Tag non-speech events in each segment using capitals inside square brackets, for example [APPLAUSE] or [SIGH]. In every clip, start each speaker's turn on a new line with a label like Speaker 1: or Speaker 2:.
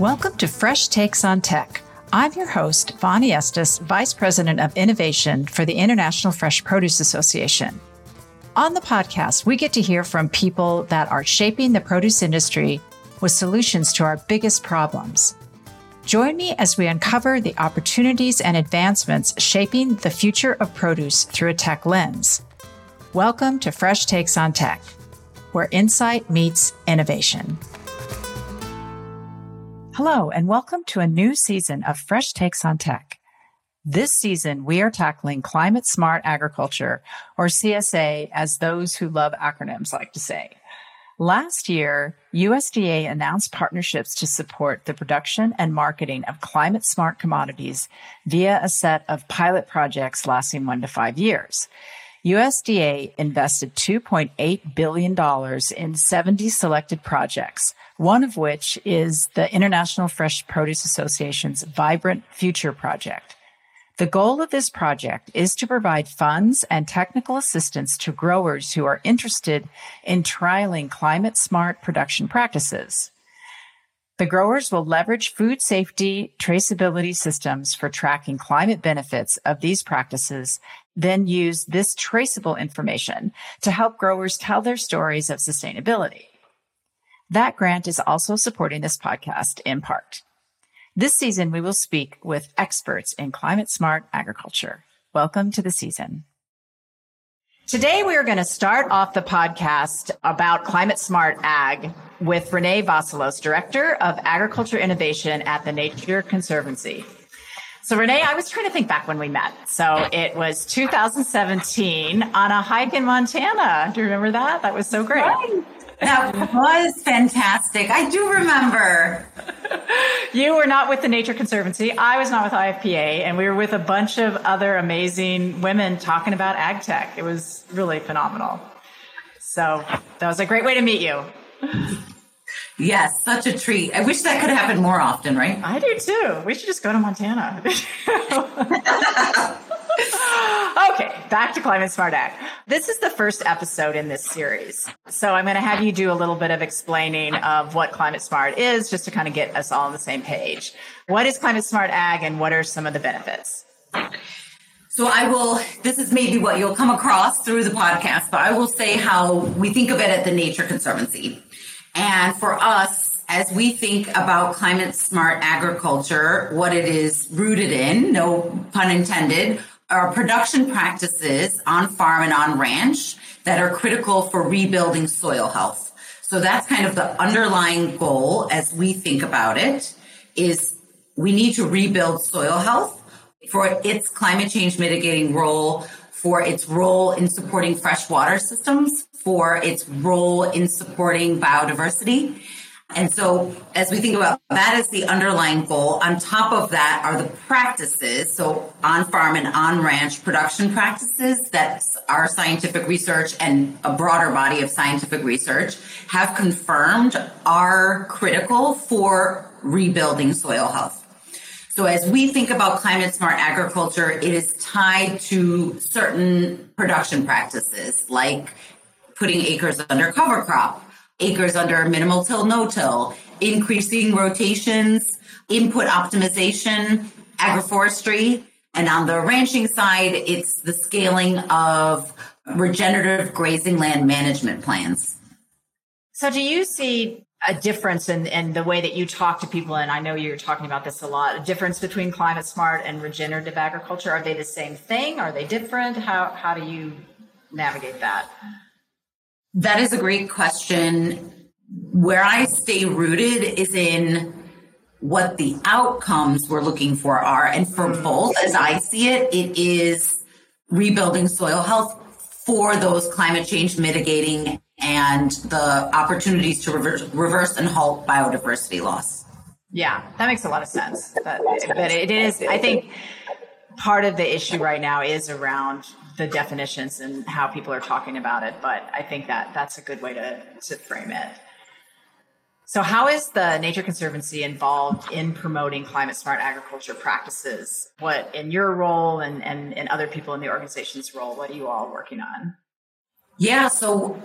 Speaker 1: Welcome to Fresh Takes on Tech. I'm your host, Bonnie Estes, Vice President of Innovation for the International Fresh Produce Association. On the podcast, we get to hear from people that are shaping the produce industry with solutions to our biggest problems. Join me as we uncover the opportunities and advancements shaping the future of produce through a tech lens. Welcome to Fresh Takes on Tech, where insight meets innovation. Hello, and welcome to a new season of Fresh Takes on Tech. This season, we are tackling climate smart agriculture, or CSA, as those who love acronyms like to say. Last year, USDA announced partnerships to support the production and marketing of climate smart commodities via a set of pilot projects lasting one to five years. USDA invested $2.8 billion in 70 selected projects, one of which is the International Fresh Produce Association's Vibrant Future Project. The goal of this project is to provide funds and technical assistance to growers who are interested in trialing climate smart production practices. The growers will leverage food safety traceability systems for tracking climate benefits of these practices, then use this traceable information to help growers tell their stories of sustainability. That grant is also supporting this podcast in part. This season, we will speak with experts in climate smart agriculture. Welcome to the season. Today, we are going to start off the podcast about climate smart ag with Renee Vassilos, Director of Agriculture Innovation at the Nature Conservancy. So, Renee, I was trying to think back when we met. So, it was 2017 on a hike in Montana. Do you remember that? That was so great.
Speaker 2: Right. That was fantastic. I do remember.
Speaker 1: You were not with the Nature Conservancy. I was not with IFPA, and we were with a bunch of other amazing women talking about ag tech. It was really phenomenal. So that was a great way to meet you.
Speaker 2: Yes, such a treat. I wish that could happen more often, right?
Speaker 1: I do too. We should just go to Montana. [LAUGHS] [LAUGHS] [LAUGHS] okay, back to Climate Smart Ag. This is the first episode in this series. So I'm going to have you do a little bit of explaining of what Climate Smart is, just to kind of get us all on the same page. What is Climate Smart Ag and what are some of the benefits?
Speaker 2: So I will, this is maybe what you'll come across through the podcast, but I will say how we think of it at the Nature Conservancy. And for us, as we think about climate smart agriculture, what it is rooted in, no pun intended, are production practices on farm and on ranch that are critical for rebuilding soil health. So that's kind of the underlying goal as we think about it is we need to rebuild soil health for its climate change mitigating role, for its role in supporting freshwater systems, for its role in supporting biodiversity, and so, as we think about that as the underlying goal, on top of that are the practices. So, on farm and on ranch production practices that our scientific research and a broader body of scientific research have confirmed are critical for rebuilding soil health. So, as we think about climate smart agriculture, it is tied to certain production practices like putting acres under cover crop acres under minimal till, no till, increasing rotations, input optimization, agroforestry. And on the ranching side, it's the scaling of regenerative grazing land management plans.
Speaker 1: So, do you see a difference in, in the way that you talk to people? And I know you're talking about this a lot a difference between climate smart and regenerative agriculture. Are they the same thing? Are they different? How, how do you navigate that?
Speaker 2: That is a great question. Where I stay rooted is in what the outcomes we're looking for are. And for mm. both, as I see it, it is rebuilding soil health for those climate change mitigating and the opportunities to reverse, reverse and halt biodiversity loss.
Speaker 1: Yeah, that makes a lot of sense. But, but it is, I think part of the issue right now is around the definitions and how people are talking about it. But I think that that's a good way to, to frame it. So, how is the Nature Conservancy involved in promoting climate smart agriculture practices? What, in your role and, and, and other people in the organization's role, what are you all working on?
Speaker 2: Yeah, so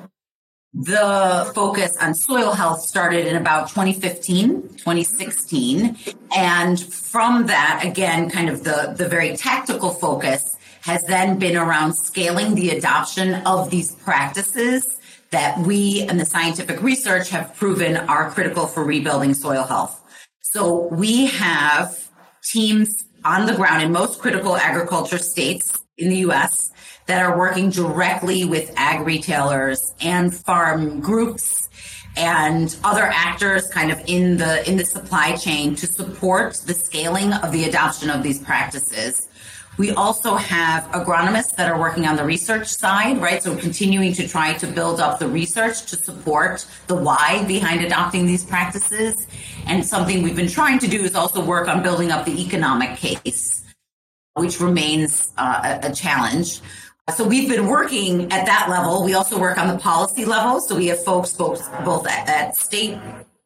Speaker 2: the focus on soil health started in about 2015, 2016. And from that, again, kind of the, the very tactical focus has then been around scaling the adoption of these practices that we and the scientific research have proven are critical for rebuilding soil health. So we have teams on the ground in most critical agriculture states in the US that are working directly with ag retailers and farm groups and other actors kind of in the in the supply chain to support the scaling of the adoption of these practices. We also have agronomists that are working on the research side, right? So continuing to try to build up the research to support the why behind adopting these practices. And something we've been trying to do is also work on building up the economic case, which remains uh, a, challenge. So we've been working at that level. We also work on the policy level. So we have folks both both at, at state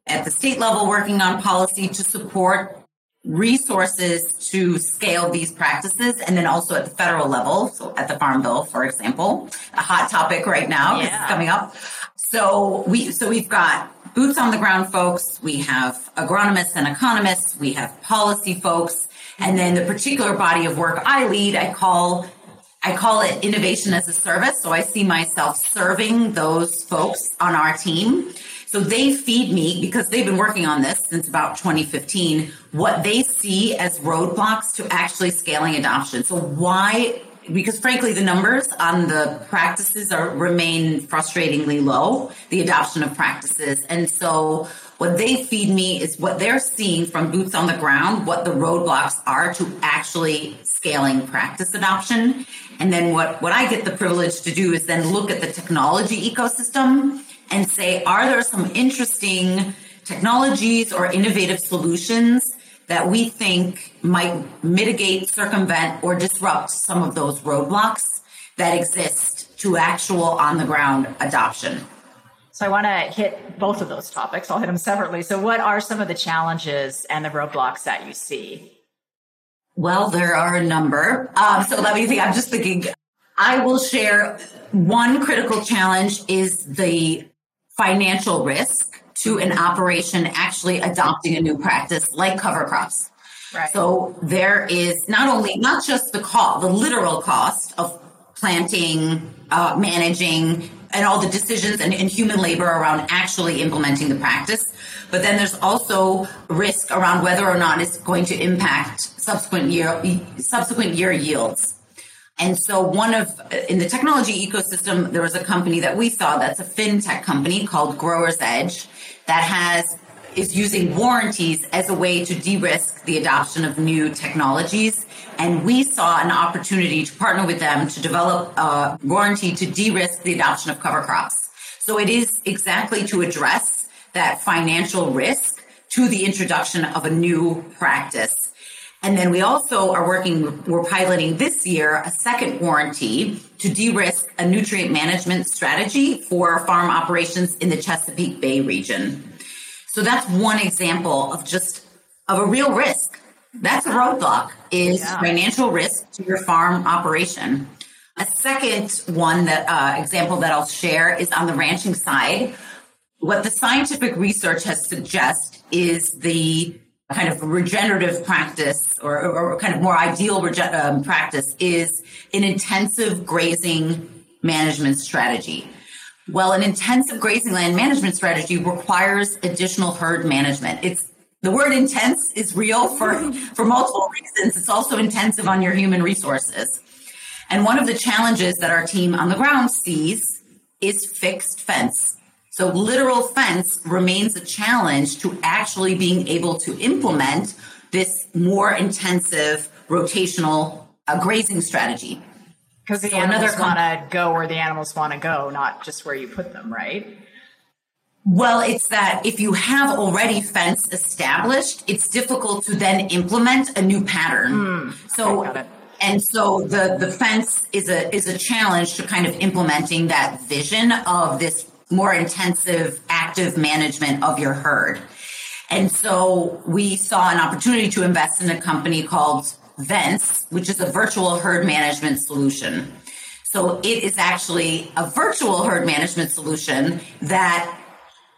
Speaker 2: at the state level working on policy to support resources to scale these practices and then also at the federal level so at the farm bill for example a hot topic right now yeah. coming up so we so we've got boots on the ground folks we have agronomists and economists we have policy folks and then the particular body of work i lead i call I call it innovation as a service. So I see myself serving those folks on our team. So they feed me because they've been working on this since about 2015, what they see as roadblocks to actually scaling adoption. So why because frankly the numbers on the practices are remain frustratingly low the adoption of practices and so what they feed me is what they're seeing from boots on the ground what the roadblocks are to actually scaling practice adoption and then what, what I get the privilege to do is then look at the technology ecosystem and say, are there some interesting technologies or innovative solutions that we think might mitigate, circumvent, or disrupt some of those roadblocks that exist to actual on the ground adoption?
Speaker 1: So I want to hit both of those topics. I'll hit them separately. So, what are some of the challenges and the roadblocks that you see?
Speaker 2: Well, there are a number. Um, so let me think. I'm just thinking. I will share one critical challenge is the financial risk to an operation actually adopting a new practice like cover crops. Right. So there is not only not just the cost, the literal cost of planting, uh, managing, and all the decisions and, and, human labor around actually implementing the practice. But then there's also risk around whether or not it's going to impact subsequent year subsequent year yields. And so one of in the technology ecosystem, there was a company that we saw that's a fintech company called Growers Edge that has is using warranties as a way to de-risk the adoption of new technologies. And we saw an opportunity to partner with them to develop a warranty to de-risk the adoption of cover crops. So it is exactly to address that financial risk to the introduction of a new practice. And then we also are working, we're piloting this year a second warranty to de-risk a nutrient management strategy for farm operations in the Chesapeake Bay region. So that's one example of just of a real risk. That's a roadblock is yeah. financial risk to your farm operation. A second one that uh, example that I'll share is on the ranching side. What the scientific research has suggested is the kind of regenerative practice or, or kind of more ideal rege- um, practice is an intensive grazing management strategy. Well, an intensive grazing land management strategy requires additional herd management. It's the word intense is real for, [LAUGHS] for multiple reasons. It's also intensive on your human resources. And one of the challenges that our team on the ground sees is fixed fence. So literal fence remains a challenge to actually being able to implement this more intensive rotational uh, grazing strategy.
Speaker 1: Because the so animals want to go where the animals want to go, not just where you put them, right?
Speaker 2: Well, it's that if you have already fence established, it's difficult to then implement a new pattern. Mm, so, and so the the fence is a is a challenge to kind of implementing that vision of this more intensive active management of your herd. And so we saw an opportunity to invest in a company called Vence, which is a virtual herd management solution. So it is actually a virtual herd management solution that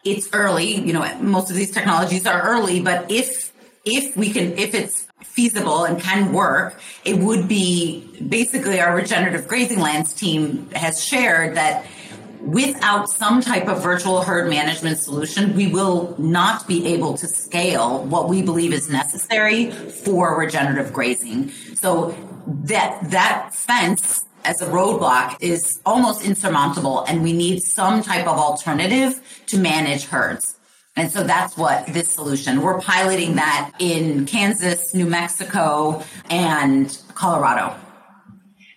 Speaker 2: it's early. You know, most of these technologies are early, but if if we can, if it's feasible and can work, it would be basically our regenerative grazing lands team has shared that without some type of virtual herd management solution, we will not be able to scale what we believe is necessary for regenerative grazing. So that that fence as a roadblock is almost insurmountable and we need some type of alternative to manage herds. And so that's what this solution. We're piloting that in Kansas, New Mexico, and Colorado.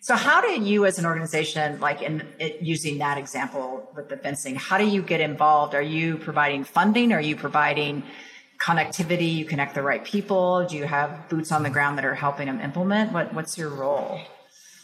Speaker 1: So how do you as an organization, like in it, using that example with the fencing, how do you get involved? Are you providing funding? Are you providing connectivity? You connect the right people? Do you have boots on the ground that are helping them implement? What, what's your role?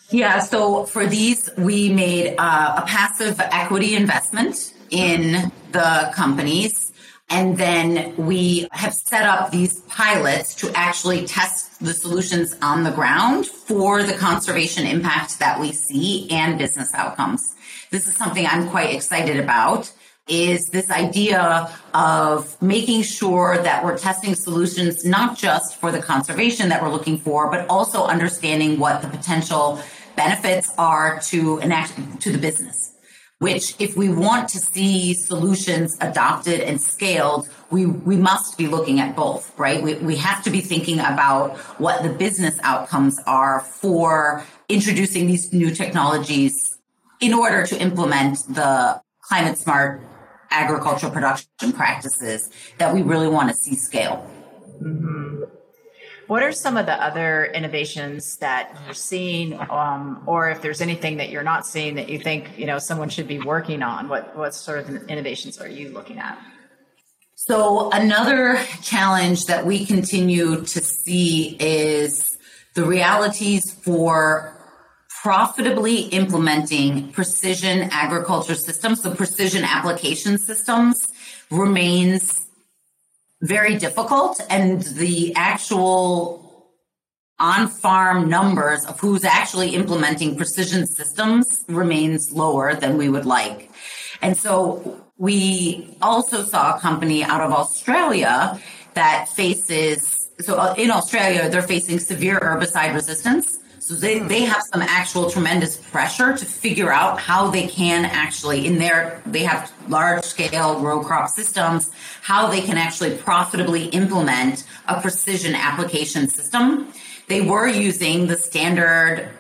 Speaker 2: Yeah, so for these, we made uh, a passive equity investment in the companies. And then we have set up these pilots to actually test the solutions on the ground for the conservation impact that we see and business outcomes. This is something I'm quite excited about is this idea of making sure that we're testing solutions not just for the conservation that we're looking for, but also understanding what the potential benefits are to enact to the business which if we want to see solutions adopted and scaled we we must be looking at both right we, we have to be thinking about what the business outcomes are for introducing these new technologies in order to implement the climate smart agricultural production practices that we really want to see scale mm-hmm.
Speaker 1: What are some of the other innovations that you're seeing, um, or if there's anything that you're not seeing that you think you know someone should be working on? What what sort of innovations are you looking at?
Speaker 2: So another challenge that we continue to see is the realities for profitably implementing precision agriculture systems, so precision application systems remains very difficult and the actual on farm numbers of who's actually implementing precision systems remains lower than we would like. And so we also saw a company out of Australia that faces, so uh, in Australia, they're facing severe herbicide resistance. So they, they have some actual tremendous pressure to figure out how they can actually, in their, they have large scale row crop systems, how they can actually profitably implement a precision application system. They were using the standard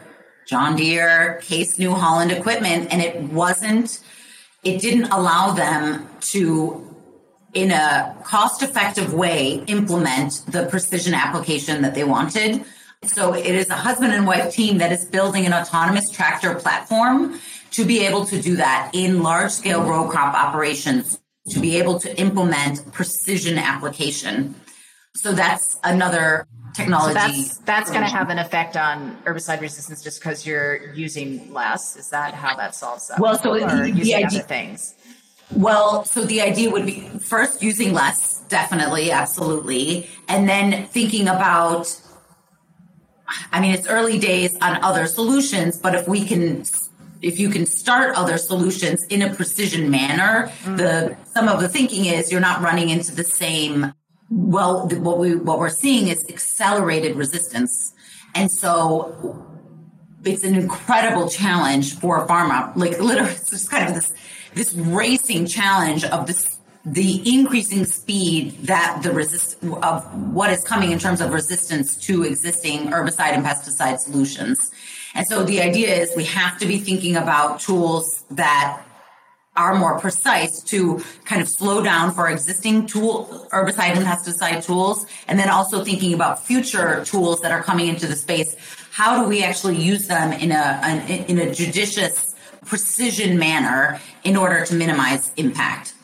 Speaker 2: John Deere, Case New Holland equipment, and it wasn't, it didn't allow them to in a cost effective way implement the precision application that they wanted. So it is a husband and wife team that is building an autonomous tractor platform to be able to do that in large scale row crop operations, to be able to implement precision application. So that's another technology. So
Speaker 1: that's that's going to have an effect on herbicide resistance just because you're using less. Is that how that solves that?
Speaker 2: Well, so the,
Speaker 1: the idea, things.
Speaker 2: Well, so the idea would be first using less, definitely, absolutely, and then thinking about I mean, it's early days on other solutions, but if we can if you can start other solutions in a precision manner, mm-hmm. the some of the thinking is you're not running into the same well what we what we're seeing is accelerated resistance. And so it's an incredible challenge for a farmer. Like literally it's just kind of this this racing challenge of this the increasing speed that the resist of what is coming in terms of resistance to existing herbicide and pesticide solutions. And so the idea is we have to be thinking about tools that are more precise to kind of slow down for existing tool herbicide and pesticide tools and then also thinking about future tools that are coming into the space how do we actually use them in a in a judicious precision manner in order to minimize impact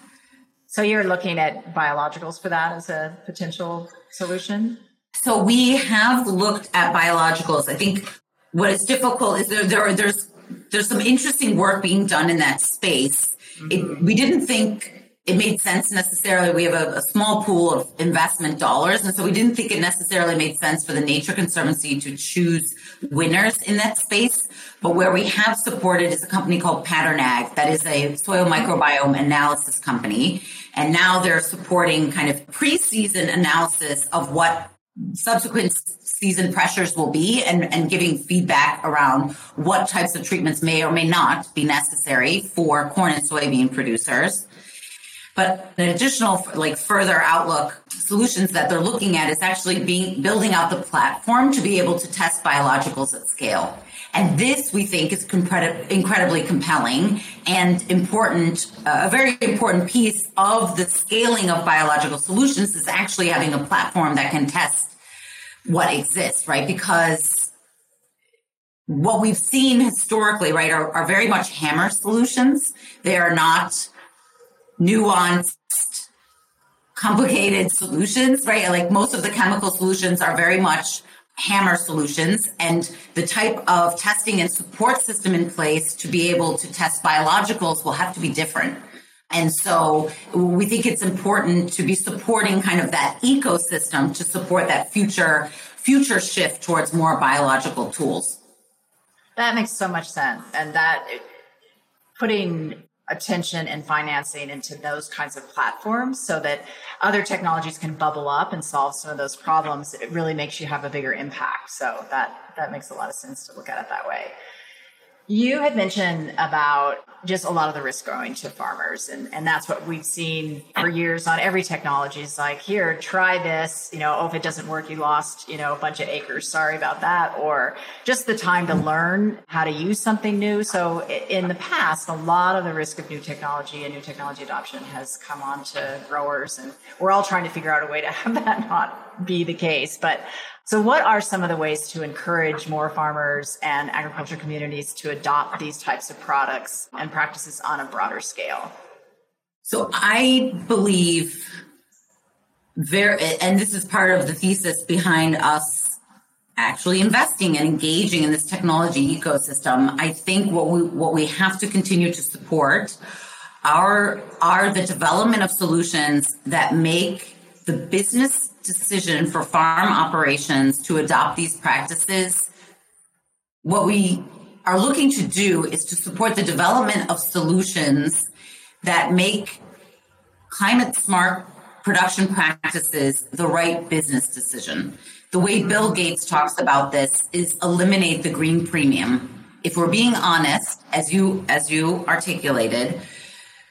Speaker 1: so you're looking at biologicals for that as a potential solution?
Speaker 2: So we have looked at biologicals. I think what is difficult is there, there there's there's some interesting work being done in that space. Mm-hmm. It, we didn't think it made sense necessarily. We have a, a, small pool of investment dollars. And so we didn't think it necessarily made sense for the Nature Conservancy to choose winners in that space. But where we have supported is a company called Pattern Ag, that is a soil microbiome analysis company. And now they're supporting kind of pre-season analysis of what subsequent season pressures will be and, and giving feedback around what types of treatments may or may not be necessary for corn and soybean producers. But an additional, like further outlook solutions that they're looking at is actually being building out the platform to be able to test biologicals at scale. And this we think is incredibly compelling and important. Uh, a very important piece of the scaling of biological solutions is actually having a platform that can test what exists, right? Because what we've seen historically, right, are, are very much hammer solutions. They are not nuanced, complicated solutions, right? Like most of the chemical solutions are very much hammer solutions and the type of testing and support system in place to be able to test biologicals will have to be different. And so we think it's important to be supporting kind of that ecosystem to support that future future shift towards more biological tools.
Speaker 1: That makes so much sense. And that putting attention and financing into those kinds of platforms so that other technologies can bubble up and solve some of those problems. It really makes you have a bigger impact. So that that makes a lot of sense to look at it that way you had mentioned about just a lot of the risk going to farmers, and, and that's what we've seen for years on every technology. Is like, here, try this. You know, oh, if it doesn't work, you lost, you know, a bunch of acres. Sorry about that. Or just the time to learn how to use something new. So in the past, a lot of the risk of new technology and new technology adoption has come on to growers, and we're all trying to figure out a way to have [LAUGHS] that not be the case. But so, what are some of the ways to encourage more farmers and agriculture communities to adopt these types of products and practices on a broader scale?
Speaker 2: So, I believe very, and this is part of the thesis behind us actually investing and engaging in this technology ecosystem. I think what we what we have to continue to support are are the development of solutions that make the business decision for farm operations to adopt these practices, what we are looking to do is to support the development of solutions that make climate smart production practices the right business decision. The way Bill Gates talks about this is eliminate the green premium. If we're being honest, as you as you articulated,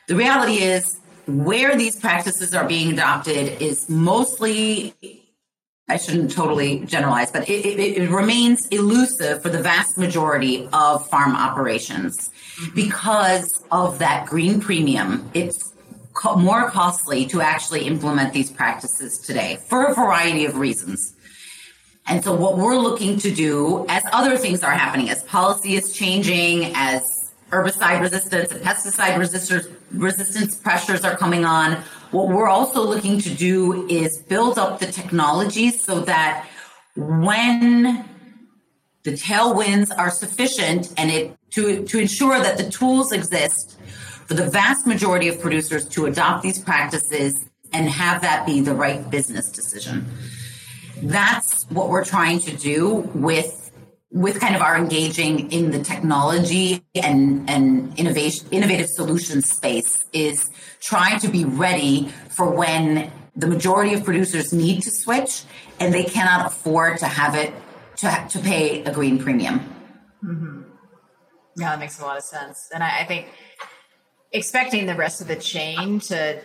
Speaker 2: the reality is where these practices are being adopted is mostly I shouldn't totally generalize, but it, it, it, remains elusive for the vast majority of farm operations mm-hmm. because of that green premium. It's co- more costly to actually implement these practices today for a variety of reasons. And so, what we're looking to do, as other things are happening, as policy is changing, as herbicide resistance and pesticide resistance, resistance pressures are coming on. What we're also looking to do is build up the technology so that when the tailwinds are sufficient and it to, to ensure that the tools exist for the vast majority of producers to adopt these practices and have that be the right business decision. That's what we're trying to do with with kind of our engaging in the technology and, and innovation, innovative solution space is trying to be ready for when the majority of producers need to switch and they cannot afford to have it to, to pay a green premium.
Speaker 1: Mm-hmm. Yeah, that makes a lot of sense. And I, I think expecting the rest of the chain to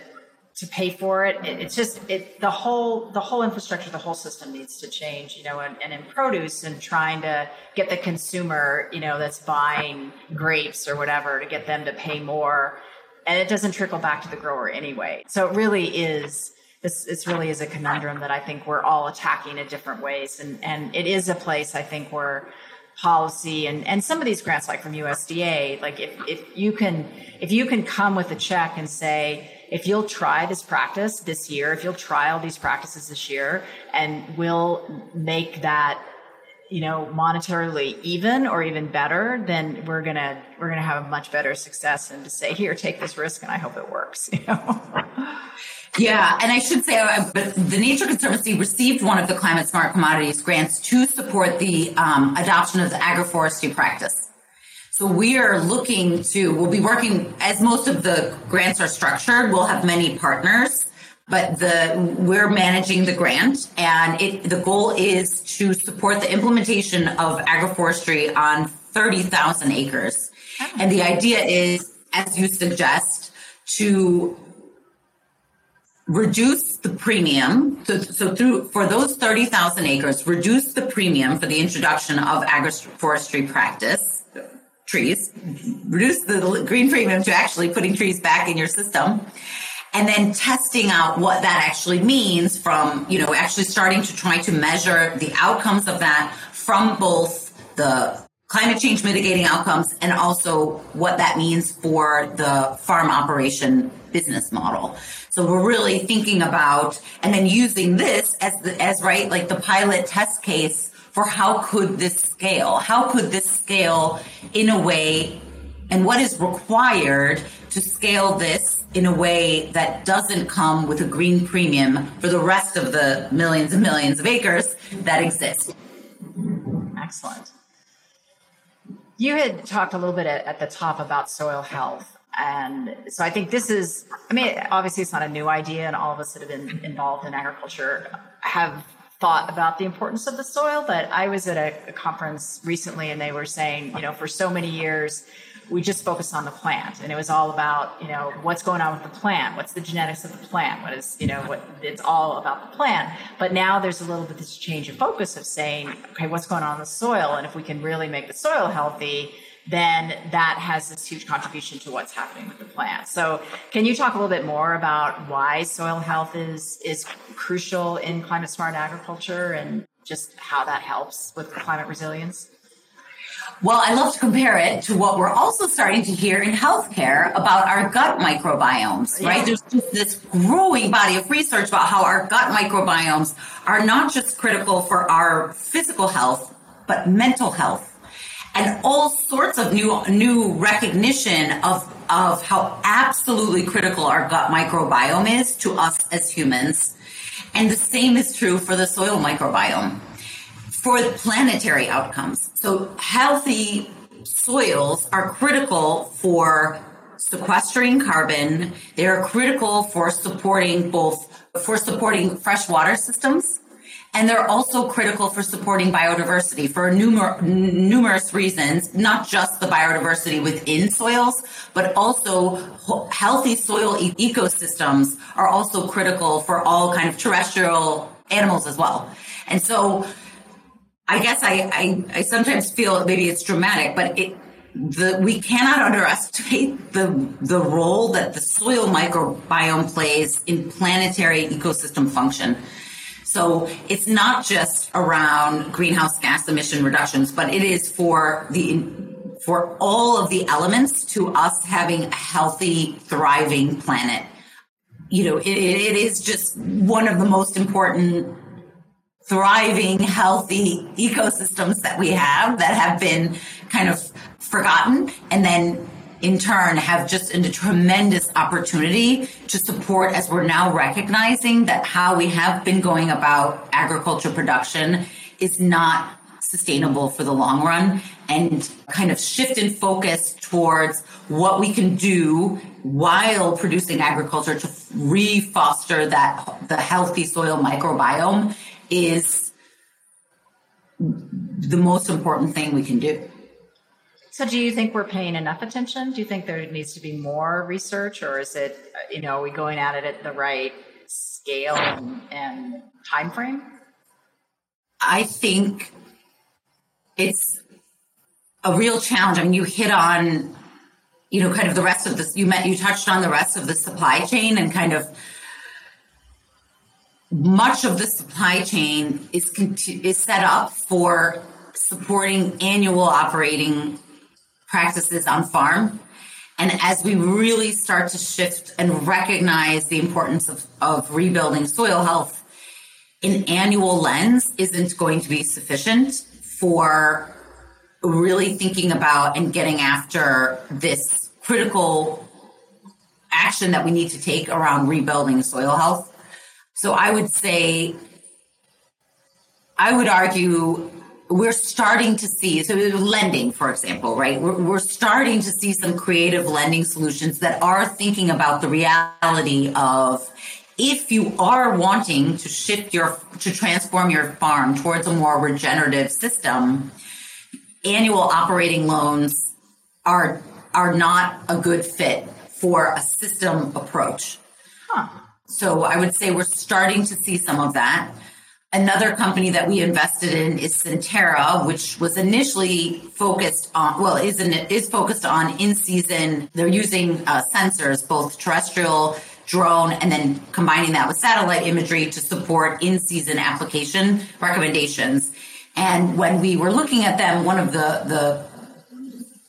Speaker 1: to pay for it. it. It's just it the whole the whole infrastructure, the whole system needs to change. You know, and, and in produce and trying to get the consumer, you know, that's buying grapes or whatever to get them to pay more, and it doesn't trickle back to the grower anyway. So it really is. This, this really is a conundrum that I think we're all attacking in different ways, and and it is a place I think where policy and, and some of these grants like from USDA, like if, if you can if you can come with a check and say, if you'll try this practice this year, if you'll try all these practices this year, and we'll make that you know, monetarily even or even better, then we're gonna we're gonna have a much better success and to say, here, take this risk, and I hope it works. [LAUGHS] You know.
Speaker 2: Yeah, and I should say, uh, but the Nature Conservancy received one of the Climate Smart Commodities grants to support the um, adoption of the agroforestry practice. So we are looking to, we'll be working, as most of the grants are structured, we'll have many partners, but the, we're managing the grant and it, the goal is to support the implementation of agroforestry on 30,000 acres. Oh. And the idea is, as you suggest, to reduce the premium. So, so through for those 30,000 acres, reduce the premium for the introduction of agroforestry practice, trees, reduce the green premium to actually putting trees back in your system. And then testing out what that actually means from, you know, actually starting to try to measure the outcomes of that from both the climate change mitigating outcomes and also what that means for the farm operation business model. So we're really thinking about and then using this as the, as right like the pilot test case for how could this scale? How could this scale in a way and what is required to scale this in a way that doesn't come with a green premium for the rest of the millions and millions of acres that exist.
Speaker 1: Excellent. You had talked a little bit at, the top about soil health and so I think this is, I mean, obviously it's not a new idea, and all of us that have been involved in agriculture have thought about the importance of the soil. But I was at a, a conference recently, and they were saying, you know, for so many years, we just focused on the plant and it was all about you know what's going on with the plant? What's the genetics of the plant? What is you know what it's all about the plant. But now there's a little bit this change of focus of saying okay what's going on in the soil? And if we can really make the soil healthy then that has this huge contribution to what's happening with the plant. So, can you talk a little bit more about why soil health is is crucial in climate smart agriculture and just how that helps with climate resilience?
Speaker 2: Well, I love to compare it to what we're also starting to hear in healthcare about our gut microbiomes, right? There's just this growing body of research about how our gut microbiomes are not just critical for our physical health, but mental health and all sorts of new new recognition of of how absolutely critical our gut microbiome is to us as humans. And the same is true for the soil microbiome for the planetary outcomes. So healthy soils are critical for sequestering carbon. They are critical for supporting both for supporting freshwater systems and they're also critical for supporting biodiversity for numer- numerous reasons, not just the biodiversity within soils, but also healthy soil e- ecosystems are also critical for all kind of terrestrial animals as well. And so I guess I, I, I sometimes feel maybe it's dramatic, but it, the, we cannot underestimate the the role that the soil microbiome plays in planetary ecosystem function. So it's not just around greenhouse gas emission reductions, but it is for the for all of the elements to us having a healthy, thriving planet. You know, it, it is just one of the most important thriving, healthy ecosystems that we have that have been kind of forgotten and then in turn have just a tremendous opportunity to support as we're now recognizing that how we have been going about agriculture production is not sustainable for the long run and kind of shift in focus towards what we can do while producing agriculture to re-foster that the healthy soil microbiome is the most important thing we can do.
Speaker 1: So, do you think we're paying enough attention? Do you think there needs to be more research, or is it, you know, are we going at it at the right scale and, and time frame?
Speaker 2: I think it's a real challenge. I mean, you hit on, you know, kind of the rest of this. You met, you touched on the rest of the supply chain and kind of much of the supply chain is is set up for supporting annual operating practices on farm. And as we really start to shift and recognize the importance of, of rebuilding soil health, an annual lens isn't going to be sufficient for really thinking about and getting after this critical action that we need to take around rebuilding soil health. So I would say, I would argue we're starting to see, so lending, for example, right? We're, we're starting to see some creative lending solutions that are thinking about the reality of if you are wanting to shift your, to transform your farm towards a more regenerative system, annual operating loans are, are not a good fit for a system approach. Huh. So I would say we're starting to see some of that. Another company that we invested in is Sentera, which was initially focused on, well, is, in, is focused on in season. They're using uh, sensors, both terrestrial, drone, and then combining that with satellite imagery to support in season application recommendations. And when we were looking at them, one of the, the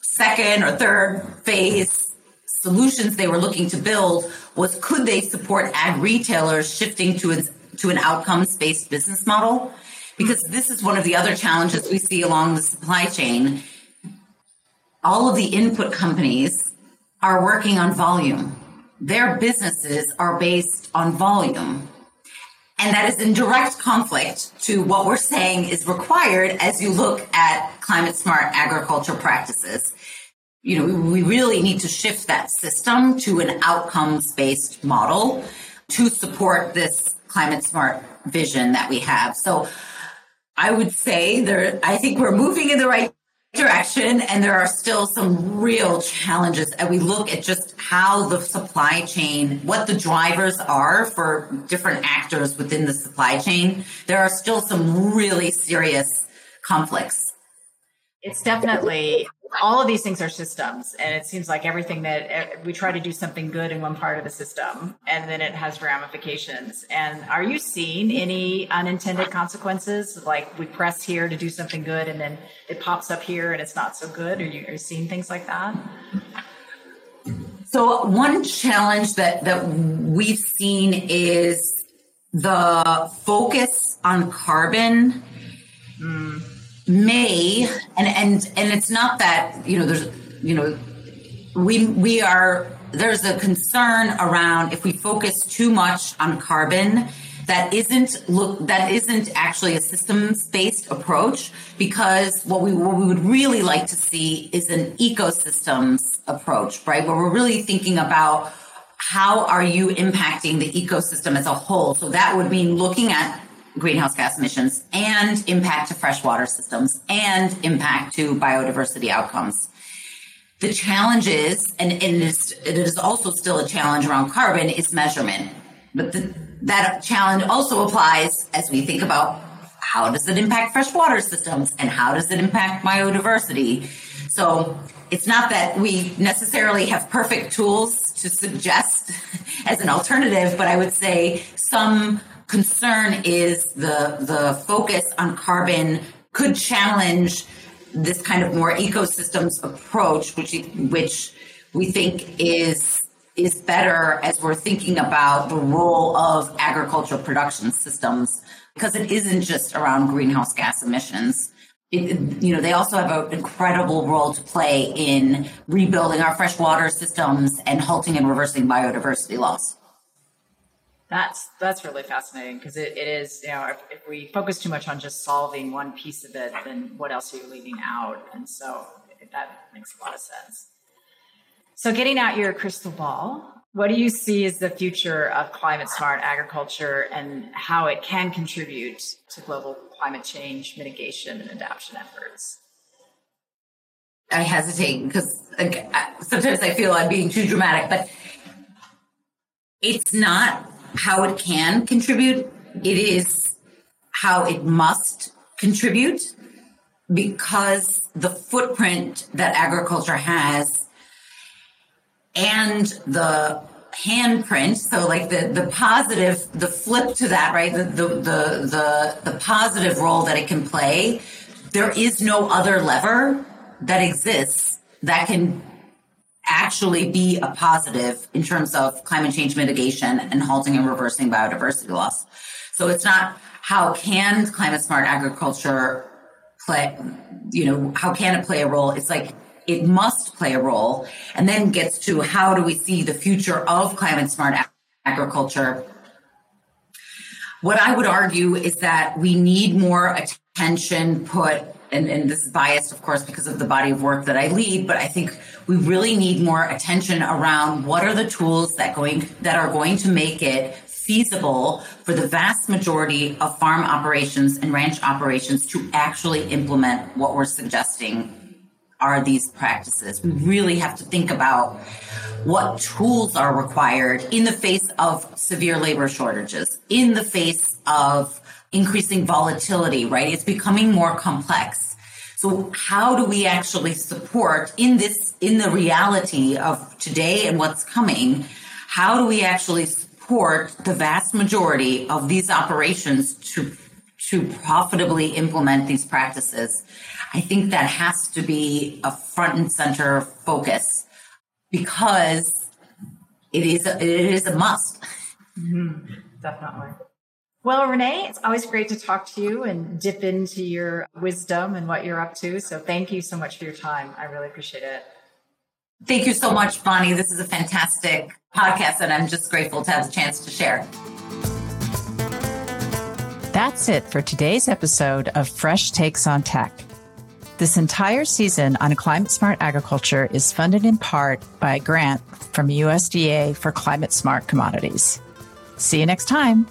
Speaker 2: second or third phase solutions they were looking to build was could they support ag retailers shifting to an, to an outcomes based business model? Because this is one of the other challenges we see along the supply chain. All of the input companies are working on volume. Their businesses are based on volume. And that is in direct conflict to what we're saying is required as you look at climate smart agriculture practices you know, we really need to shift that system to an outcomes based model to support this climate smart vision that we have. So I would say there, I think we're moving in the right direction and there are still some real challenges and we look at just how the supply chain what the drivers are for different actors within the supply chain there are still some really serious conflicts
Speaker 1: it's definitely all of these things are systems and it seems like everything that eh, we try to do something good in one part of the system and then it has ramifications. And are you seeing any unintended consequences? Like we press here to do something good and then it pops up here and it's not so good? Are you, are you seeing things like that?
Speaker 2: So one challenge that that we've seen is the focus on carbon mm may and and and it's not that you know there's you know we we are there's a concern around if we focus too much on carbon that isn't look that isn't actually a systems based approach because what we what we would really like to see is an ecosystems approach right? Where we're really thinking about how are you impacting the ecosystem as a whole. So that would mean looking at greenhouse gas emissions and impact to freshwater systems and impact to biodiversity outcomes. The challenge is, and, and it, is, also still a challenge around carbon, is measurement. But the, that challenge also applies as we think about how does it impact freshwater systems and how does it impact biodiversity. So it's not that we necessarily have perfect tools to suggest [LAUGHS] as an alternative, but I would say some concern is the the focus on carbon could challenge this kind of more ecosystems approach, which which we think is is better as we're thinking about the role of agricultural production systems because it isn't just around greenhouse gas emissions. It, you know, they also have an incredible role to play in rebuilding our freshwater systems and halting and reversing biodiversity loss.
Speaker 1: That's that's really fascinating because it, it is you know if, if, we focus too much on just solving one piece of it, then what else are you leaving out? And so that makes a lot of sense. So getting out your crystal ball, what do you see as the future of climate smart agriculture and how it can contribute to global climate change mitigation and adaptation efforts?
Speaker 2: I hesitate because sometimes I feel I'm being too dramatic, but it's not how it can contribute. It is how it must contribute because the footprint that agriculture has and the handprint so like the the positive the flip to that right the, the the the the positive role that it can play there is no other lever that exists that can actually be a positive in terms of climate change mitigation and halting and reversing biodiversity loss. So it's not how can climate smart agriculture play, you know, how can it play a role? It's like it must play a role. And then gets to how do we see the future of climate smart agriculture? What I would argue is that we need more attention put and, and this is biased, of course, because of the body of work that I lead, but I think we really need more attention around what are the tools that going that are going to make it feasible for the vast majority of farm operations and ranch operations to actually implement what we're suggesting are these practices. We really have to think about what tools are required in the face of severe labor shortages, in the face of increasing volatility, right? It's becoming more complex. So how do we actually support in this, in the reality of today and what's coming? How do we actually support the vast majority of these operations to, to profitably implement these practices? I think that has to be a front and center focus because it is a, it is a must.
Speaker 1: Mm-hmm. Definitely. Well, Renee, it's always great to talk to you and dip into your wisdom and what you're up to. So thank you so much for your time. I really appreciate it.
Speaker 2: Thank you so much, Bonnie. This is a fantastic podcast, and I'm just grateful to have the chance to share.
Speaker 1: That's it for today's episode of Fresh Takes on Tech. This entire season on climate smart agriculture is funded in part by a grant from USDA for climate smart commodities. See you next time.